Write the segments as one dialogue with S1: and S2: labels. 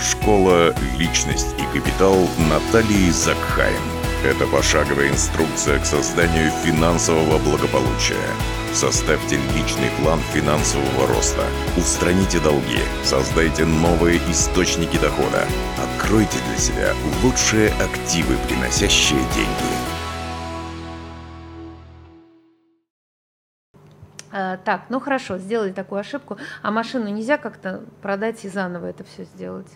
S1: Школа «Личность и капитал» Натальи Закхайм. Это пошаговая инструкция к созданию финансового благополучия. Составьте личный план финансового роста. Устраните долги. Создайте новые источники дохода. Откройте для себя лучшие активы, приносящие деньги.
S2: А, так, ну хорошо, сделали такую ошибку. А машину нельзя как-то продать и заново это все сделать?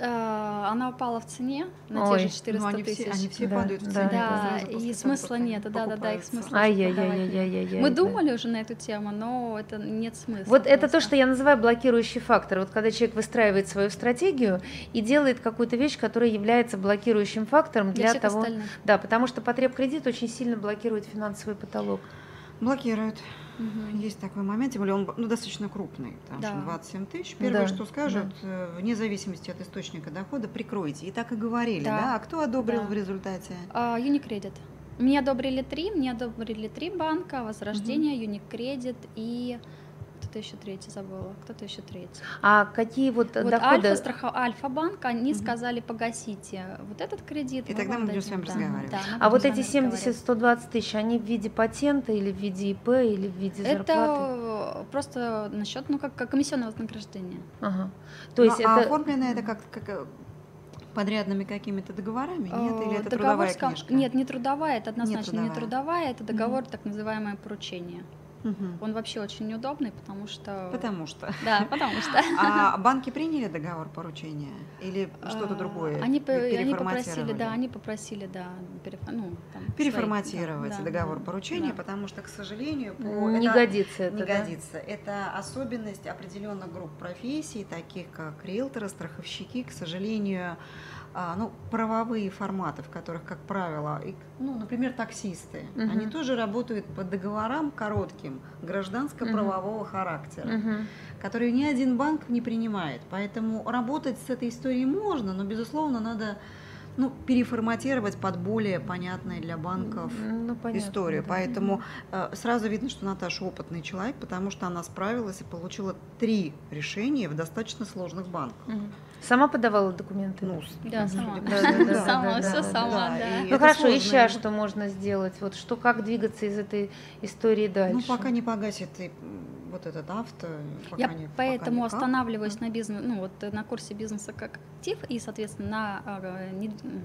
S3: А, она упала в цене на
S2: Ой,
S3: те же 400
S4: Ну, они
S3: тысяч.
S4: все, они все
S2: Да,
S4: падают в
S2: да,
S4: цене.
S3: Да, и смысла нет, да, да, да, их смысла уже
S2: Ай-яй-яй-яй-яй-яй.
S3: Мы
S2: да.
S3: думали уже на эту тему, но это нет смысла.
S2: Вот это то, что я называю блокирующий фактор. Вот когда человек выстраивает свою стратегию и делает какую-то вещь, которая является блокирующим фактором
S3: для
S2: того.
S3: остальных.
S2: Да, потому что потреб кредит очень сильно блокирует финансовый потолок.
S4: Блокируют.
S3: Мгм.
S4: Есть такой момент, тем более он ну, достаточно крупный, там
S3: Да.
S4: что 27 тысяч. Первое,
S2: Да,
S4: что скажут, э, вне зависимости от источника дохода, прикройте. И так и говорили,
S3: Да.
S4: да? А кто одобрил
S3: Да.
S4: в результате?
S3: А, Unicredit. Мне одобрили три, мне одобрили три банка, Возрождение, Unicredit и кто-то еще третий забыла, кто-то еще третий.
S2: А какие вот,
S3: Вот
S2: доходы?
S3: Альфа, страхов... Альфа-банк, они
S4: Мгм.
S3: сказали, погасите вот этот кредит.
S4: И тогда мы будем с
S3: дадим».
S4: вами
S3: Да,
S4: разговаривать.
S3: да,
S2: А вот эти
S3: с вами
S2: 70-120 тысяч, они в виде патента или в виде ИП, или в виде зарплаты?
S3: Это просто насчет, ну, как, как комиссионное вознаграждение.
S2: Ага. То
S4: Ну,
S2: есть
S4: а
S2: это...
S4: оформлено это как, как э, подрядными какими-то договорами? Нет? Или
S3: Э,
S4: это
S3: договор
S4: трудовая книжка?
S3: Нет, не трудовая, это однозначно не
S4: трудовая.
S3: трудовая, это договор, так называемое поручение.
S4: Мгм.
S3: Он вообще очень неудобный, потому что...
S4: Потому что.
S3: Да, потому что...
S4: А банки приняли договор поручения? Или что-то
S3: А,
S4: другое?
S3: Они, они попросили,
S4: переформатировали?
S3: да, они попросили, да, перефо- ну, там, свои,
S4: переформатировать
S3: да, да,
S4: договор
S3: да,
S4: поручения,
S3: да.
S4: потому что, к сожалению, по
S2: Не
S4: это
S2: годится это,
S4: не
S2: да?
S4: годится. Это особенность определенных групп профессий, таких как риэлторы, страховщики, к сожалению, ну, правовые форматы, в которых, как правило, ну, например, таксисты,
S2: Мгм.
S4: они тоже работают по договорам коротким, гражданско-правового характера
S2: Мгм.
S4: которые ни один банк не принимает. Поэтому работать с этой историей можно, но, безусловно, надо ну, переформатировать под более понятные для банков
S2: Ну, понятно,
S4: историю.
S2: да.
S4: Поэтому э, сразу видно, что Наташа опытный человек, потому что она справилась и получила три решения в достаточно сложных банках.
S2: Мгм. Сама подавала документы?
S4: Ну,
S3: Да, сама.
S2: Да, да, да,
S3: Сама,
S2: да,
S3: все
S2: да,
S3: сама,
S4: да.
S2: Ну хорошо,
S4: сложно.
S2: еще что можно сделать? Вот что, как двигаться из этой истории дальше?
S4: Ну, пока не погасит и, вот этот авто, пока
S3: Я
S4: не, пока
S3: поэтому
S4: никак.
S3: останавливаюсь на бизнес, ну вот э, на курсе бизнеса как актив и, соответственно, на а, не- м,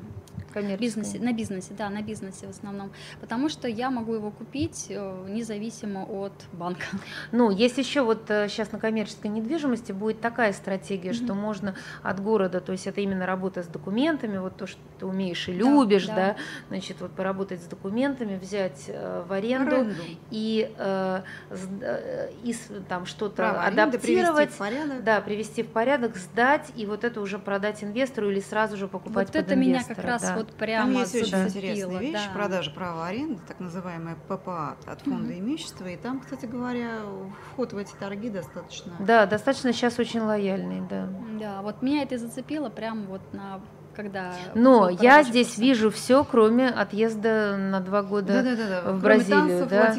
S2: Коммерческая.
S3: бизнесе, на бизнесе, да, на бизнесе в основном, потому что я могу его купить э, независимо от банка.
S2: Ну, есть еще вот сейчас на коммерческой недвижимости будет такая стратегия,
S3: Мгм.
S2: что можно от города, то есть это именно работа с документами, вот то, что ты умеешь и
S3: Да,
S2: любишь, да,
S3: да.
S2: значит, вот поработать с документами, взять э, в аренду
S4: Аренду.
S2: и, э, с- э, и с- там что-то
S4: Право аренды привести
S2: адаптировать.
S4: в порядок.
S2: Да, привести в порядок, сдать и вот это уже продать инвестору или сразу же покупать
S3: вот
S2: под
S3: это меня как раз
S2: да.
S3: вот
S4: Там
S3: прямо
S4: есть очень интересная вещь,
S3: да.
S4: продажа права аренды, так называемая ППА от фонда имущества. И там, кстати говоря, вход в эти торги достаточно...
S2: Да, достаточно сейчас очень лояльный, да.
S3: Да, вот меня это зацепило прямо вот на когда.
S2: Но я здесь вижу все, кроме отъезда на два года.
S4: Да-да-да.
S2: в
S4: Кроме
S2: Бразилию,
S4: танцев,
S2: да.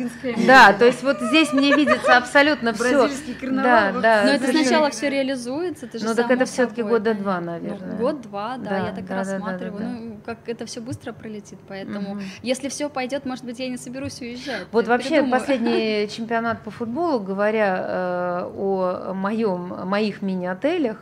S2: Да, то есть вот здесь мне видится абсолютно все.
S4: Бразильский карнавал.
S2: Да, да.
S3: Но
S2: это
S3: сначала все реализуется, же
S2: Ну, так это всё-таки
S3: собой,
S2: года два,
S3: Ну,
S2: наверное.
S3: Год-два, да,
S2: Да,
S3: я так
S2: да, да, да,
S3: рассматриваю.
S2: да, да.
S3: Ну, как это все быстро пролетит, поэтому если все пойдет, может быть, я и не соберусь уезжать.
S2: Вот вообще последний чемпионат по футболу, говоря э, о моем, моих мини-отелях,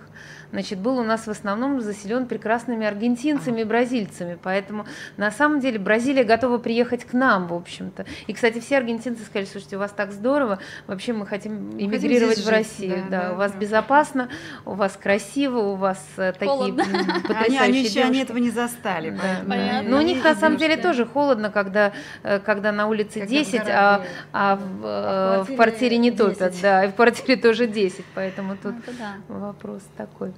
S2: значит, был у нас в основном заселен прекрасными аргентинцами и бразильцами. Поэтому на самом деле Бразилия готова приехать к нам, в общем-то. И, кстати, все аргентинцы сказали, слушайте, у вас так здорово, вообще мы хотим эмигрировать в
S4: жить,
S2: Россию.
S4: да,
S2: Да,
S4: да,
S2: у вас
S4: да.
S2: безопасно, у вас красиво, у вас э, такие
S3: Холодно.
S2: м,
S4: Они,
S2: потрясающие
S4: они еще они этого не застали.
S2: Да.
S3: Понятно.
S2: Но у них на самом деле тоже холодно, когда, э, когда на улице
S4: Когда
S2: 10,
S4: в
S2: а, а в, э,
S4: А в
S2: в квартире не
S4: 10.
S2: топят, да, и в квартире тоже 10, поэтому тут
S3: Ну, да.
S2: вопрос такой.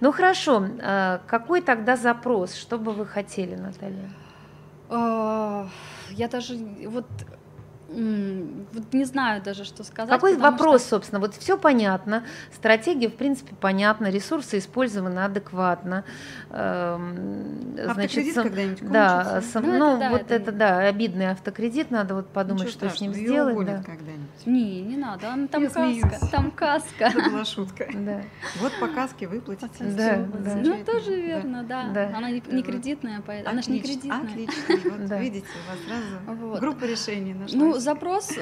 S2: Ну хорошо, э, какой тогда запрос, что бы вы хотели, Наталья?
S3: А, Я даже вот Вот не знаю даже, что сказать.
S2: Какой вопрос,
S3: что-
S2: собственно? Вот все понятно, стратегия, в принципе, понятна, ресурсы использованы адекватно. эм,
S4: Автокредит
S2: сам-
S4: когда-нибудь
S2: да, сам-
S3: Ну, это
S2: ну
S3: да,
S2: вот
S3: это
S2: это, да, обидный автокредит, надо вот подумать,
S4: Ничего
S2: что с ним сделать. Да.
S4: когда-нибудь.
S3: Не, не надо, он- там
S4: Я
S3: каска,
S4: смеюсь.
S3: там каска.
S4: Это была шутка.
S2: Да.
S4: Вот по каске выплатите.
S2: Да, да.
S3: Ну, тоже верно, да.
S2: Да.
S3: Она не, не кредитная, поэтому она же не
S4: Отлично,
S3: кредитная.
S4: Отлично. Вот
S2: Да.
S4: видите, у вас сразу
S3: Вот.
S4: группа решений нашлась.
S3: Ну, запрос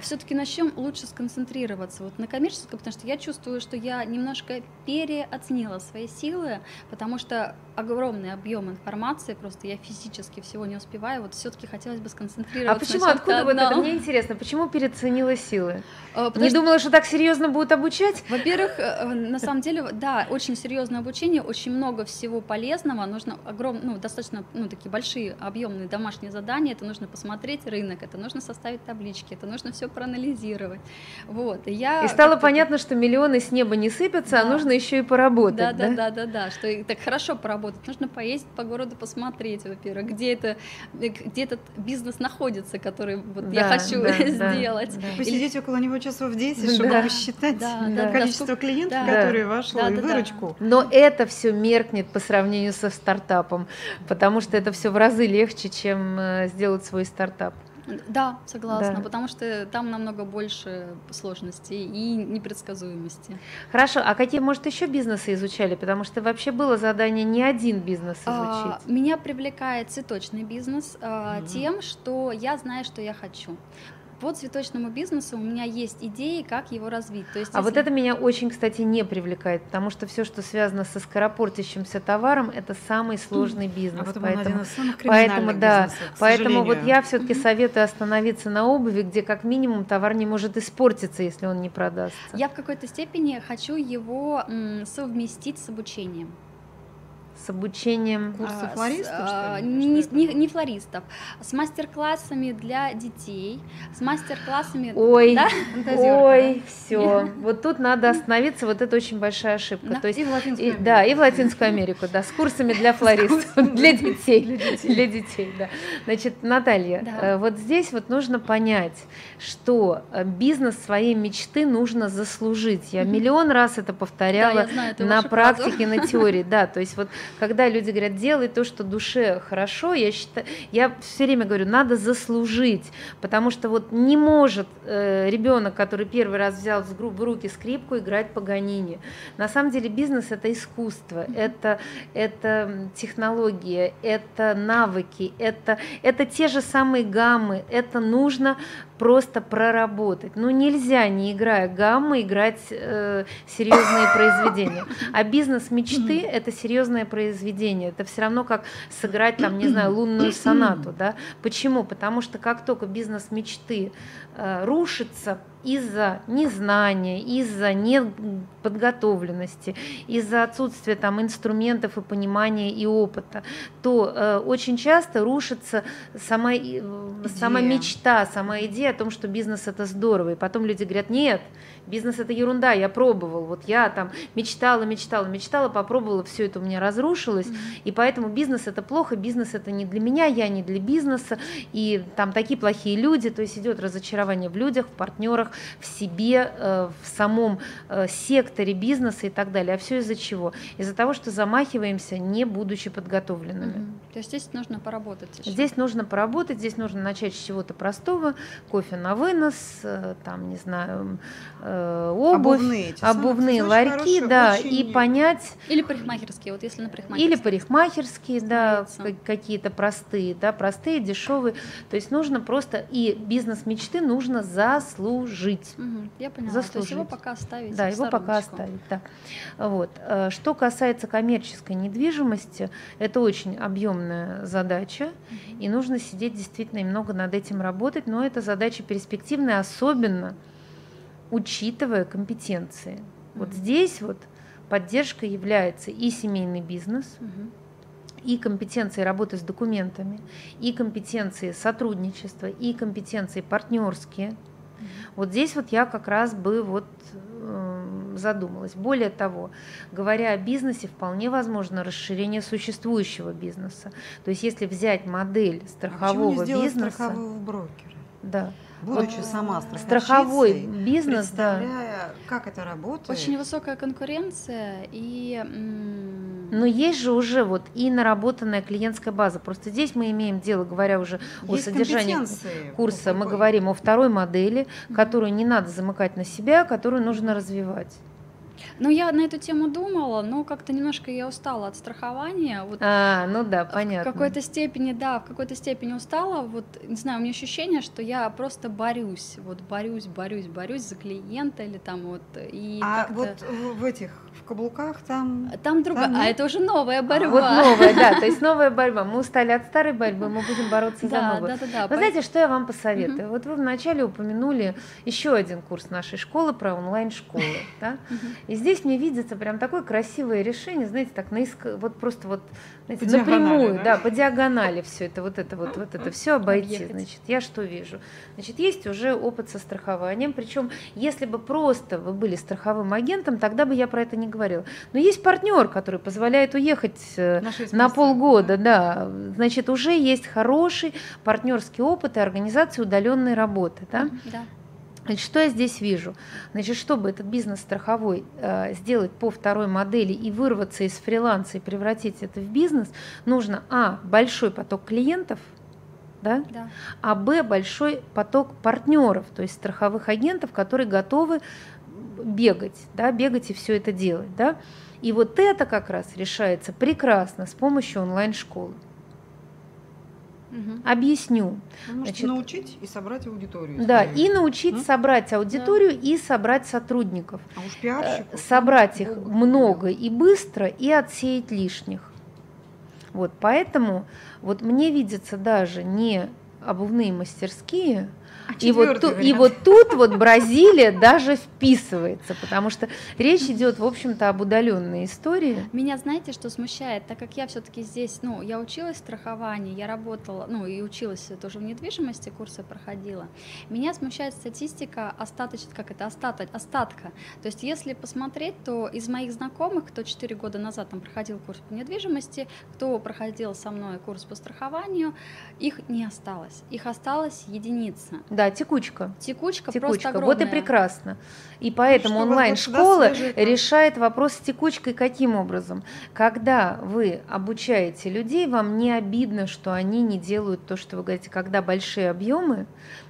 S3: все-таки на чем лучше сконцентрироваться? Вот на коммерческом, потому что я чувствую, что я немножко переоценила свои силы, потому что огромный объем информации, просто я физически всего не успеваю. Вот все-таки хотелось бы
S2: А
S3: сконцентрироваться.
S2: почему,
S3: на
S2: откуда вот это? Мне интересно, почему переоценила силы?
S3: Э,
S2: Не
S3: что,
S2: думала, что так серьезно будут обучать?
S3: Во-первых, э, на самом деле, да, очень серьезное обучение, очень много всего полезного. Нужно огром, ну, достаточно, ну, такие большие объемные домашние задания. Это нужно посмотреть рынок, это нужно составить таблички, это нужно все проанализировать. Вот. И, я
S2: И стало понятно, что миллионы с неба не сыпятся, а
S3: Да.
S2: нужно еще и поработать.
S3: Да, да, да, да, да, что и так хорошо поработать. Нужно поездить по городу, посмотреть, во-первых, где это, э, где этот бизнес находится, который вот я
S2: Да,
S3: хочу
S2: да, да,
S3: сделать.
S2: да.
S4: Посидеть около него часов 10,
S2: Да.
S4: чтобы
S3: Да.
S4: посчитать
S3: Да,
S2: да,
S4: количество
S3: сколько-
S4: клиентов,
S3: да.
S4: которые вошло,
S3: Да,
S4: и
S3: да, да.
S4: выручку.
S2: Но это все меркнет по сравнению со стартапом, потому что это все в разы легче, чем э, сделать свой стартап.
S3: Да, согласна,
S2: Да.
S3: потому что там намного больше сложностей и непредсказуемости.
S2: Хорошо, а какие, может, еще бизнесы изучали? Потому что вообще было задание не один бизнес
S3: А,
S2: изучить.
S3: Меня привлекает цветочный бизнес а,
S4: Мгм.
S3: тем, что я знаю, что я хочу. По цветочному бизнесу у меня есть идеи, как его развить. То есть,
S2: А вот
S3: если-
S2: это меня очень, кстати, не привлекает, потому что все, что связано со скоропортящимся товаром, это самый сложный бизнес.
S4: А
S2: поэтому поэтому, да,
S4: бизнесов,
S2: поэтому вот я все-таки советую остановиться на обуви, где как минимум товар не может испортиться, если он не продастся.
S3: Я в какой-то степени хочу его совместить с обучением.
S2: С обучением.
S4: Курсы
S3: А, с-
S4: флористов,
S3: а,
S4: что ли?
S3: Не,
S4: Что
S3: не- не флористов, с мастер-классами для детей, с мастер-классами...
S2: Ой,
S3: Да?
S2: Ой, все. Вот тут надо остановиться, вот это очень большая ошибка.
S3: Да.
S2: То есть
S4: И в Латинскую
S2: И-
S4: Америку.
S2: да, и в Латинскую Америку, да, с курсами для флористов, для детей, для детей, да. Значит, Наталья,
S3: Да.
S2: э, вот здесь вот нужно понять, что э, бизнес своей мечты нужно заслужить. Я миллион раз это повторяла
S3: знаю
S2: на
S3: вашу фразу.
S2: практике, на теории, да, то есть вот когда люди говорят, делай то, что душе хорошо, я считаю, я все время говорю, надо заслужить, потому что вот не может э, ребенок, который первый раз взял в, руки скрипку, играть по Ганине. На самом деле бизнес это искусство, это, это технология, это навыки, это, это те же самые гаммы, это нужно просто проработать. Ну нельзя, не играя гаммы, играть э, серьезные произведения. А бизнес мечты – это серьезное произведение. Это все равно как сыграть там, не знаю, лунную сонату, да? Почему? Потому что как только бизнес мечты э, рушится из-за незнания, из-за неподготовленности, из-за отсутствия там инструментов и понимания и опыта, то э, очень часто рушится сама, э, сама
S4: Идея.
S2: мечта, сама идея о том, что бизнес это здорово. И потом люди говорят, нет, бизнес это ерунда, я пробовал, вот я там мечтала, мечтала, мечтала, попробовала, все это у меня разрушилось,
S3: Мгм.
S2: и поэтому бизнес это плохо, бизнес это не для меня, я не для бизнеса, и там такие плохие люди, то есть идет разочарование в людях, в партнерах, в себе, э, в самом э, секторе бизнеса и так далее. А все из-за чего? Из-за того, что замахиваемся, не будучи подготовленными.
S3: Мгм. То есть здесь нужно поработать. ещё.
S2: Здесь нужно поработать, здесь нужно начать с чего-то простого, кофе на вынос, э, там, не знаю, обувь,
S4: Обувные эти самые.
S2: обувные
S4: Очень
S2: ларьки,
S4: хорошие,
S2: да,
S4: очень-
S2: и понять,
S3: Или парикмахерские, вот если на парикмахерские.
S2: или парикмахерские, да, какие-то простые, да, простые, дешевые. То есть нужно просто, и бизнес мечты нужно заслужить.
S3: Мгм, я поняла. То есть его
S2: заслужить.
S3: пока оставить
S2: Да, его пока оставить, да. Вот. Э, Что касается коммерческой недвижимости, это очень объемная задача,
S3: Мгм.
S2: и нужно сидеть действительно и много над этим работать, но это задача перспективная, особенно учитывая компетенции. Вот
S3: Мгм.
S2: здесь вот поддержка является и семейный бизнес,
S3: Мгм.
S2: и компетенции работы с документами, и компетенции сотрудничества, и компетенции партнерские.
S3: Мгм.
S2: Вот здесь вот я как раз бы вот э, задумалась. Более того, говоря о бизнесе, вполне возможно расширение существующего бизнеса. То есть если взять модель
S4: А
S2: страхового
S4: сделать
S2: бизнеса,
S4: страхового брокера?
S2: да,
S4: Будучи
S2: Вот
S4: сама
S2: страховой бизнес, да.
S4: как это работает.
S3: Очень высокая конкуренция и
S2: Но есть же уже вот и наработанная клиентская база. Просто здесь мы имеем дело, говоря уже о
S4: Есть
S2: содержании
S4: компетенции
S2: курса, мы говорим о второй модели, которую не надо замыкать на себя, которую нужно развивать.
S3: Ну, я на эту тему думала, но как-то немножко я устала от страхования. Вот
S2: А, ну да,
S3: В
S2: понятно.
S3: какой-то степени, да, в какой-то степени устала. Вот, не знаю, у меня ощущение, что я просто борюсь, вот борюсь, борюсь, борюсь за клиента или там вот и
S4: А вот в, в этих в каблуках там
S3: там другая,
S4: там
S3: а это уже новая борьба.
S2: Вот новая, да, то есть новая борьба. Мы устали от старой борьбы, мы будем бороться за новую.
S3: да, да, да.
S2: Вы знаете, что я вам посоветую? Вот вы вначале упомянули еще один курс нашей школы про онлайн-школы. Да? И здесь мне видится прям такое красивое решение, знаете, так наиск... вот просто вот знаете, напрямую,
S4: да?
S2: да, по диагонали все это, вот это вот, вот это все обойти.
S3: Объехать.
S2: Значит, я что вижу? Значит, есть уже опыт со страхованием, причем если бы просто вы были страховым агентом, тогда бы я про это не говорила. Но есть партнер, который позволяет уехать э,
S4: на
S2: полгода, да. Значит, уже есть хороший партнерский опыт и организация удаленной работы, да.
S3: Да.
S2: Значит, что я здесь вижу? Значит, чтобы этот бизнес страховой э, сделать по второй модели и вырваться из фриланса и превратить это в бизнес, нужно а большой поток клиентов, да,
S3: Да.
S2: а б большой поток партнеров, то есть страховых агентов, которые готовы бегать, да, бегать и все это делать, да. И вот это как раз решается прекрасно с помощью онлайн-школы.
S3: Мгм.
S2: Объясню.
S4: Вы можете
S2: Значит,
S4: научить и собрать аудиторию.
S2: Да, и научить
S4: М?
S2: собрать аудиторию и собрать сотрудников.
S4: А уж
S2: Э,
S4: пиарщику
S2: собрать их
S4: Богу
S2: много и быстро и отсеять лишних. Вот поэтому вот мне видится даже не обувные мастерские,
S4: А
S2: и вот, ту- и вот тут вот Бразилия даже вписывается, потому что речь идет, в общем-то, об удаленной истории.
S3: Меня, знаете, что смущает, так как я все-таки здесь, ну, я училась в страховании, я работала, ну, и училась тоже в недвижимости, курсы проходила. Меня смущает статистика остаточно, как это, остаток, остатка. То есть, если посмотреть, то из моих знакомых, кто 4 года назад там проходил курс по недвижимости, кто проходил со мной курс по страхованию, их не осталось. Их осталось единица.
S2: Да, текучка.
S3: Текучка, просто
S2: Текучка.
S3: огромная.
S2: Вот и прекрасно. И поэтому
S4: что вас
S2: онлайн-школа решает вопрос с текучкой каким образом? Когда вы обучаете людей, вам не обидно, что они не делают то, что вы говорите. Когда большие объемы,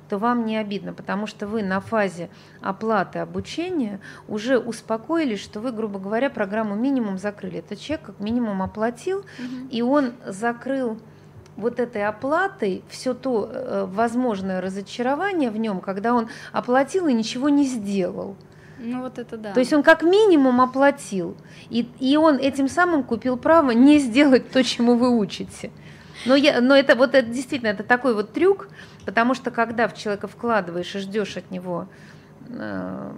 S2: то вам не обидно, потому что вы на фазе оплаты обучения уже успокоились, что вы, грубо говоря, программу минимум закрыли. Этот человек как минимум оплатил,
S3: Мгм.
S2: и он закрыл вот этой оплатой все то э, возможное разочарование в нем, когда он оплатил и ничего не сделал.
S3: Ну, вот это да.
S2: То есть он как минимум оплатил, и, и он этим самым купил право не сделать то, чему вы учите. Но, я, но это вот это действительно это такой вот трюк, потому что когда в человека вкладываешь и ждешь от него э,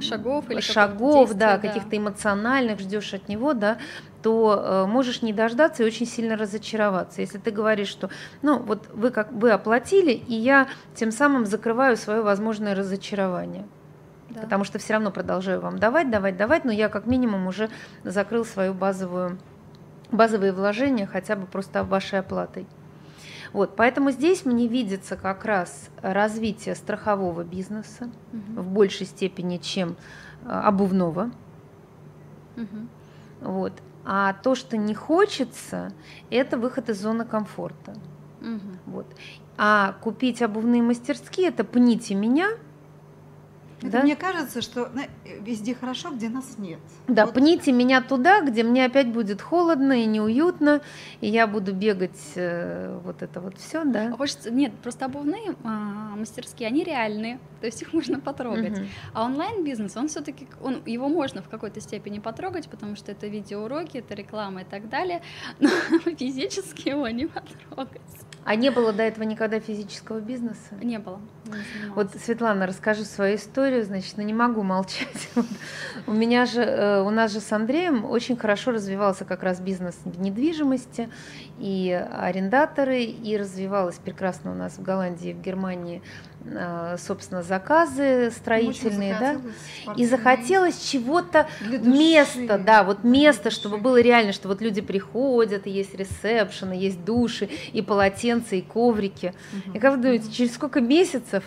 S3: Шагов или
S2: шагов, да,
S3: да.
S2: каких-то эмоциональных ждешь от него, да, то э, можешь не дождаться и очень сильно разочароваться. Если ты говоришь, что, ну, вот вы как вы оплатили, и я тем самым закрываю свое возможное разочарование,
S3: Да.
S2: потому что все равно продолжаю вам давать, давать, давать, но я как минимум уже закрыл свою базовую базовые вложения хотя бы просто вашей оплатой. Вот, поэтому здесь мне видится как раз развитие страхового бизнеса
S3: Мгм.
S2: в большей степени, чем э, обувного.
S3: Мгм.
S2: Вот. А то, что не хочется, это выход из зоны комфорта.
S3: Мгм.
S2: Вот. А купить обувные мастерские это пните меня.
S4: Это
S2: да?
S4: Мне кажется, что на- везде хорошо, где нас нет.
S2: Да,
S4: Вот
S2: пните меня туда, где мне опять будет холодно и неуютно, и я буду бегать э, вот это вот все, да.
S3: А Хочется, нет, просто обувные а, мастерские, они реальные, то есть их можно потрогать.
S2: Мгм.
S3: А онлайн-бизнес, он все-таки, он, его можно в какой-то степени потрогать, потому что это видеоуроки, это реклама и так далее, но физически его не потрогать.
S2: А не было до этого никогда физического бизнеса?
S3: Не было. не
S2: Вот. Светлана, расскажу свою историю, значит, ну не могу молчать. У меня же, э, у нас же с Андреем очень хорошо развивался как раз бизнес недвижимости, и арендаторы, и развивалось прекрасно у нас в Голландии, в Германии, собственно, заказы строительные, да. И захотелось чего-то место, да, вот место, чтобы было реально, что вот люди приходят, и есть ресепшн, и есть души, и полотенца, и коврики. И как вы думаете, через сколько месяцев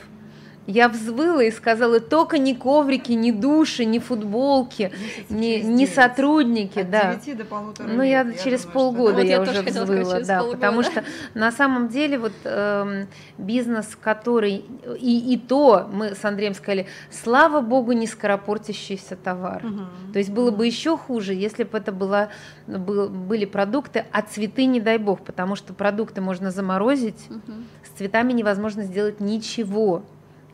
S2: Я взвыла и сказала, только не коврики, не души, не футболки, не, не сотрудники,
S4: От
S2: да.
S4: 9 до полутора
S2: Ну, я,
S4: Я
S2: через
S4: думаю,
S2: полгода
S3: Вот
S2: я,
S3: я
S2: уже взвыла,
S3: сказать,
S2: да,
S3: полгода.
S2: потому что на самом деле вот эм, бизнес, который и, и то мы с Андреем сказали, слава богу, не скоропортящийся товар.
S4: что- Мгм.
S2: То есть было бы еще хуже, если бы это была, был- были продукты, а цветы не дай бог, потому что продукты можно заморозить,
S3: Мгм.
S2: с цветами невозможно сделать ничего.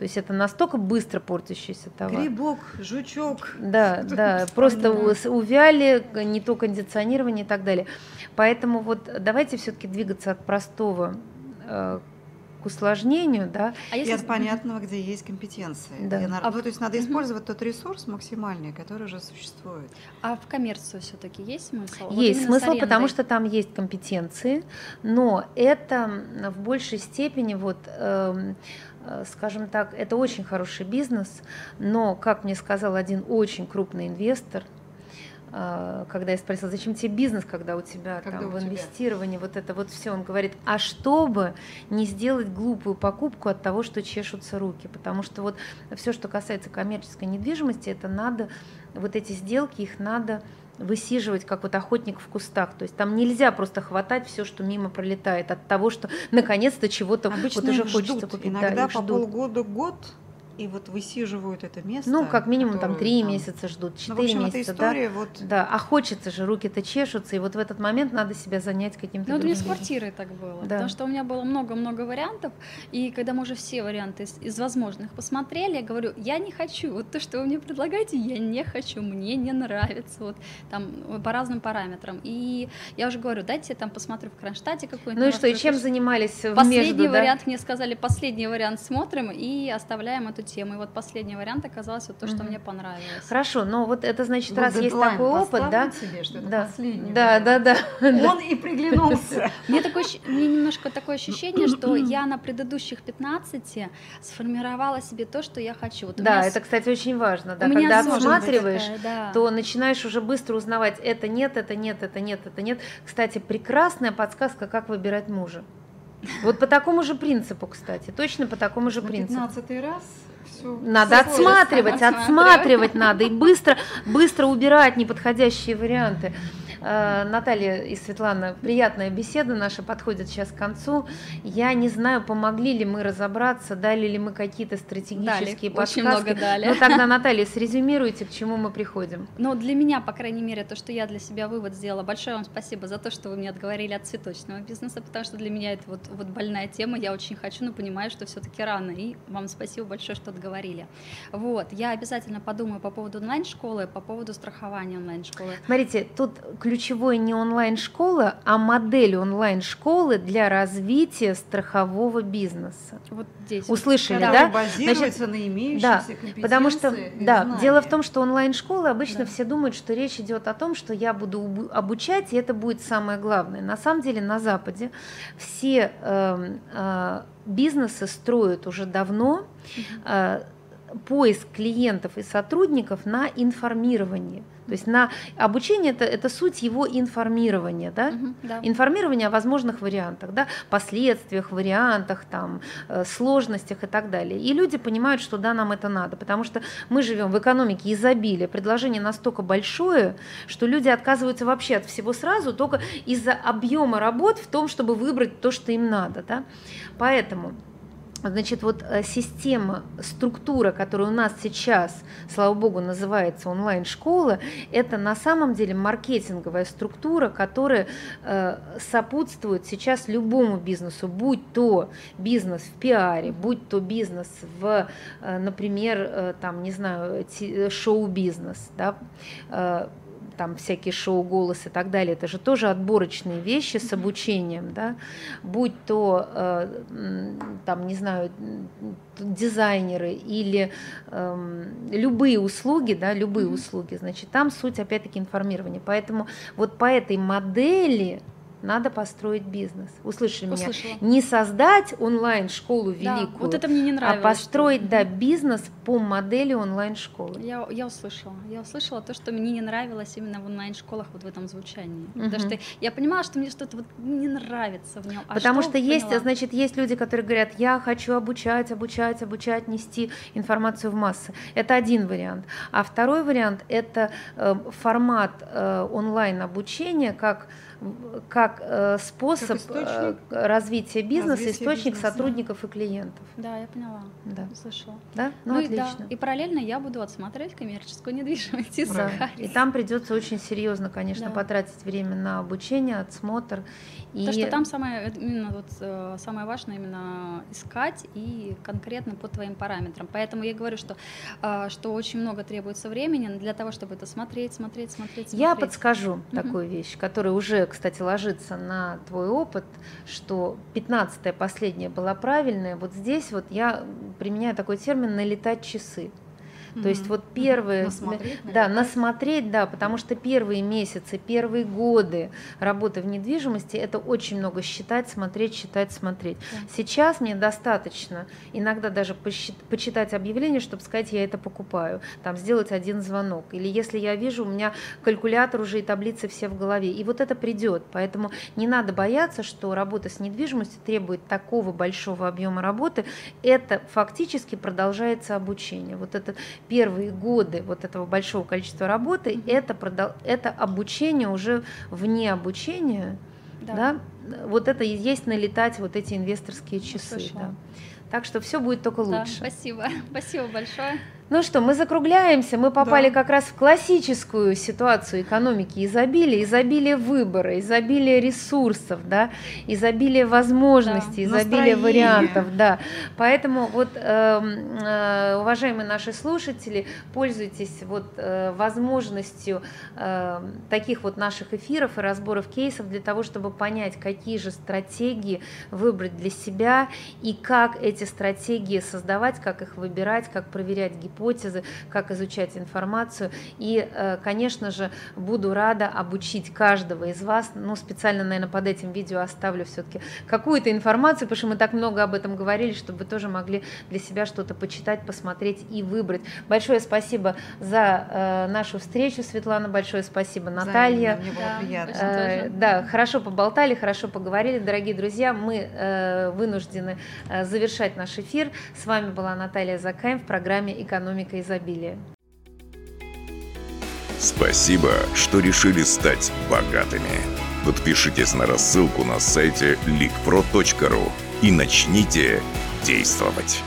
S2: То есть это настолько быстро портящийся товар.
S4: Грибок, жучок.
S2: Да, да, просто увяли, не то кондиционирование и так далее. Поэтому вот давайте все-таки двигаться от простого э, к усложнению, да.
S3: А
S4: И
S3: если...
S4: от понятного, где есть компетенции.
S2: Да.
S4: где
S3: А
S4: ну, то есть надо использовать тот ресурс максимальный, который уже существует.
S3: А в коммерцию все-таки есть смысл? Вот
S2: есть
S3: с
S2: смысл, потому что там есть компетенции, но это в большей степени вот эм, э, скажем так, это очень хороший бизнес, но, как мне сказал один очень крупный инвестор, когда я спросила, зачем тебе бизнес, когда у тебя
S4: Когда
S2: там
S4: у
S2: в
S4: тебя.
S2: инвестировании вот это вот все, он говорит, а чтобы не сделать глупую покупку от того, что чешутся руки, потому что вот все, что касается коммерческой недвижимости, это надо, вот эти сделки, их надо высиживать, как вот охотник в кустах. То есть там нельзя просто хватать все, что мимо пролетает от того, что наконец-то чего-то вот уже
S4: их
S2: хочется
S4: ждут.
S2: купить. Да,
S4: Иногда
S2: их
S4: по
S2: ждут.
S4: полгода, год, и вот высиживают это место.
S2: Ну, как минимум там три
S4: там-
S2: месяца ждут,
S4: Ну,
S2: четыре
S4: эта
S2: месяца, да.
S4: история вот...
S2: Да, а хочется же, руки-то чешутся, и вот в этот момент надо себя занять каким-то
S3: Ну, вот у меня с квартирой так было.
S2: Да.
S3: Потому что у меня было много-много вариантов. И когда мы уже все варианты из, из возможных посмотрели, я говорю, я не хочу. Вот то, что вы мне предлагаете, я не хочу. Мне не нравится. Вот там по разным параметрам. И я уже говорю, дайте я там посмотрю в Кронштадте какой-нибудь.
S2: Ну и что, и
S3: новостройку».
S2: чем занимались в
S3: Последний
S2: между, да?
S3: вариант мне сказали, последний вариант смотрим и оставляем эту тему. И вот последний вариант оказался вот то, что
S2: Мгм.
S3: мне понравилось.
S2: Хорошо, но вот это значит,
S4: был
S2: раз есть такой опыт, да?
S4: себе, что это
S2: Да,
S4: последний
S2: да, да, да, да.
S4: Он и приглянулся.
S3: Мне, такое, мне немножко такое ощущение, что я на предыдущих 15 сформировала себе то, что я хочу. Вот
S2: Да, это, кстати, очень важно. Да, когда отсматриваешь,
S3: такая, да.
S2: то начинаешь уже быстро узнавать, это нет, это нет, это нет, это нет. Кстати, прекрасная подсказка, как выбирать мужа. Вот по такому же принципу, кстати, точно по такому же принципу.
S4: 15 раз все.
S2: Надо отсматривать, отсматривать надо и быстро, быстро убирать неподходящие варианты. Э, Наталья и Светлана, приятная беседа наша подходит сейчас к концу. Я не знаю, помогли ли мы разобраться, дали ли мы какие-то стратегические
S3: Дали, очень
S2: подсказки.
S3: много дали.
S2: Ну тогда, Наталья, срезюмируйте, к чему мы приходим.
S3: Но для меня, по крайней мере, то, что я для себя вывод сделала, большое вам спасибо за то, что вы мне отговорили от цветочного бизнеса, потому что для меня это вот, вот больная тема, я очень хочу, но понимаю, что все-таки рано, и вам спасибо большое, что отговорили. Вот, я обязательно подумаю по поводу онлайн-школы, по поводу страхования онлайн-школы.
S2: Смотрите, тут ключевое не онлайн-школа, а модель онлайн-школы для развития страхового бизнеса.
S3: Вот здесь.
S2: Услышали,
S3: Да.
S2: да?
S4: базируется на имеющихся компетенциях
S2: Потому что,
S4: и
S2: да, дело в том, что онлайн-школы обычно
S3: Да.
S2: все думают, что речь идет о том, что я буду обучать, и это будет самое главное. На самом деле на Западе все эм, э, бизнесы строят уже давно э, поиск клиентов и сотрудников на информирование. То есть на обучение это, это суть его информирования, да?
S3: Мгм, да.
S2: информирование о возможных вариантах, да, последствиях, вариантах, там, э, сложностях и так далее. И люди понимают, что да, нам это надо, потому что мы живем в экономике изобилия, предложение настолько большое, что люди отказываются вообще от всего сразу только из-за объема работ в том, чтобы выбрать то, что им надо. Да? Поэтому Значит, вот э, система, структура, которая у нас сейчас, слава богу, называется онлайн-школа, это на самом деле маркетинговая структура, которая э, сопутствует сейчас любому бизнесу, будь то бизнес в пиаре, будь то бизнес в, э, например, там, не знаю, шоу-бизнес, да, там всякие шоу, голос и так далее, это же тоже отборочные вещи с обучением, да, будь то, э, там, не знаю, дизайнеры или эм, любые услуги, да, любые услуги, значит, там суть опять-таки информирования. Поэтому вот по этой модели надо построить бизнес. Услышали
S3: Услышала.
S2: меня? Не создать онлайн-школу
S3: Да,
S2: великую,
S3: вот это мне не
S2: а
S3: нравилось.
S2: построить,
S3: что-
S2: да, бизнес по модели онлайн-школы.
S3: Я, я услышала. Я услышала то, что мне не нравилось именно в онлайн-школах вот в этом звучании. Потому
S2: Мгм.
S3: что я понимала, что мне что-то вот не нравится в нем.
S2: Потому что, есть, значит, есть люди, которые говорят, я хочу обучать, обучать, обучать, нести информацию в массы. Это один вариант. А второй вариант – это э, формат э, онлайн-обучения как как э, способ
S4: источник
S2: э, развития бизнеса,
S4: развития
S2: источник
S4: бизнеса.
S2: сотрудников и клиентов.
S3: Да, я поняла.
S2: Да.
S3: Услышала.
S2: Да? Ну,
S3: и да,
S2: отлично.
S3: и параллельно я буду отсмотреть коммерческую недвижимость из
S2: Да. И там придется очень серьезно, конечно,
S3: Да.
S2: потратить время на обучение, отсмотр. И...
S3: То, что там самое, э, именно вот, э, самое важное именно искать и конкретно по твоим параметрам. Поэтому я говорю, что, что очень много требуется времени для того, чтобы это смотреть, смотреть, смотреть, смотреть.
S2: Я подскажу
S3: Мгм.
S2: такую вещь, которая уже, кстати, ложится на твой опыт, что 15-я последняя была правильная. Вот здесь вот я применяю такой термин «налетать часы». То есть вот первые,
S4: Насмотреть,
S2: да, насмотреть, да, потому что первые месяцы, первые годы работы в недвижимости это очень много считать, смотреть, считать, смотреть.
S3: Да.
S2: Сейчас мне достаточно иногда даже посчит- почитать объявление, чтобы сказать, я это покупаю, там сделать один звонок, или если я вижу, у меня калькулятор уже и таблицы все в голове, и вот это придет, поэтому не надо бояться, что работа с недвижимостью требует такого большого объема работы, это фактически продолжается обучение. Вот этот первые годы вот этого большого количества работы, это, продол- это обучение уже вне обучения, да. вот это и есть налетать вот эти инвесторские часы.
S3: Услышала.
S2: Да. Так что все будет только
S3: Да,
S2: лучше.
S3: спасибо. Спасибо большое.
S2: Ну что, мы закругляемся, мы попали
S4: Да.
S2: как раз в классическую ситуацию экономики изобилия, изобилие выбора, изобилие ресурсов, да, изобилие возможностей,
S4: Да.
S2: изобилие
S4: Настроение.
S2: вариантов, да. Поэтому вот, эм, э, уважаемые наши слушатели, пользуйтесь вот э, возможностью э, таких вот наших эфиров и разборов кейсов для того, чтобы понять, какие же стратегии выбрать для себя и как эти стратегии создавать, как их выбирать, как проверять гипотезы, как изучать информацию. И, э, конечно же, буду рада обучить каждого из вас. Ну, специально, наверное, под этим видео оставлю все-таки какую-то информацию, потому что мы так много об этом говорили, чтобы вы тоже могли для себя что-то почитать, посмотреть и выбрать. Большое спасибо за э, нашу встречу, Светлана. Большое спасибо, Наталья.
S4: Мне было
S3: Да.
S4: приятно.
S2: Э,
S3: тоже.
S2: Да, хорошо поболтали, хорошо поговорили, дорогие друзья. Мы вынуждены завершать наш эфир. С вами была Наталья Закаем в программе «Экономика изобилия».
S1: Спасибо, что решили стать богатыми. Подпишитесь на рассылку на сайте leakpro.ru и начните действовать.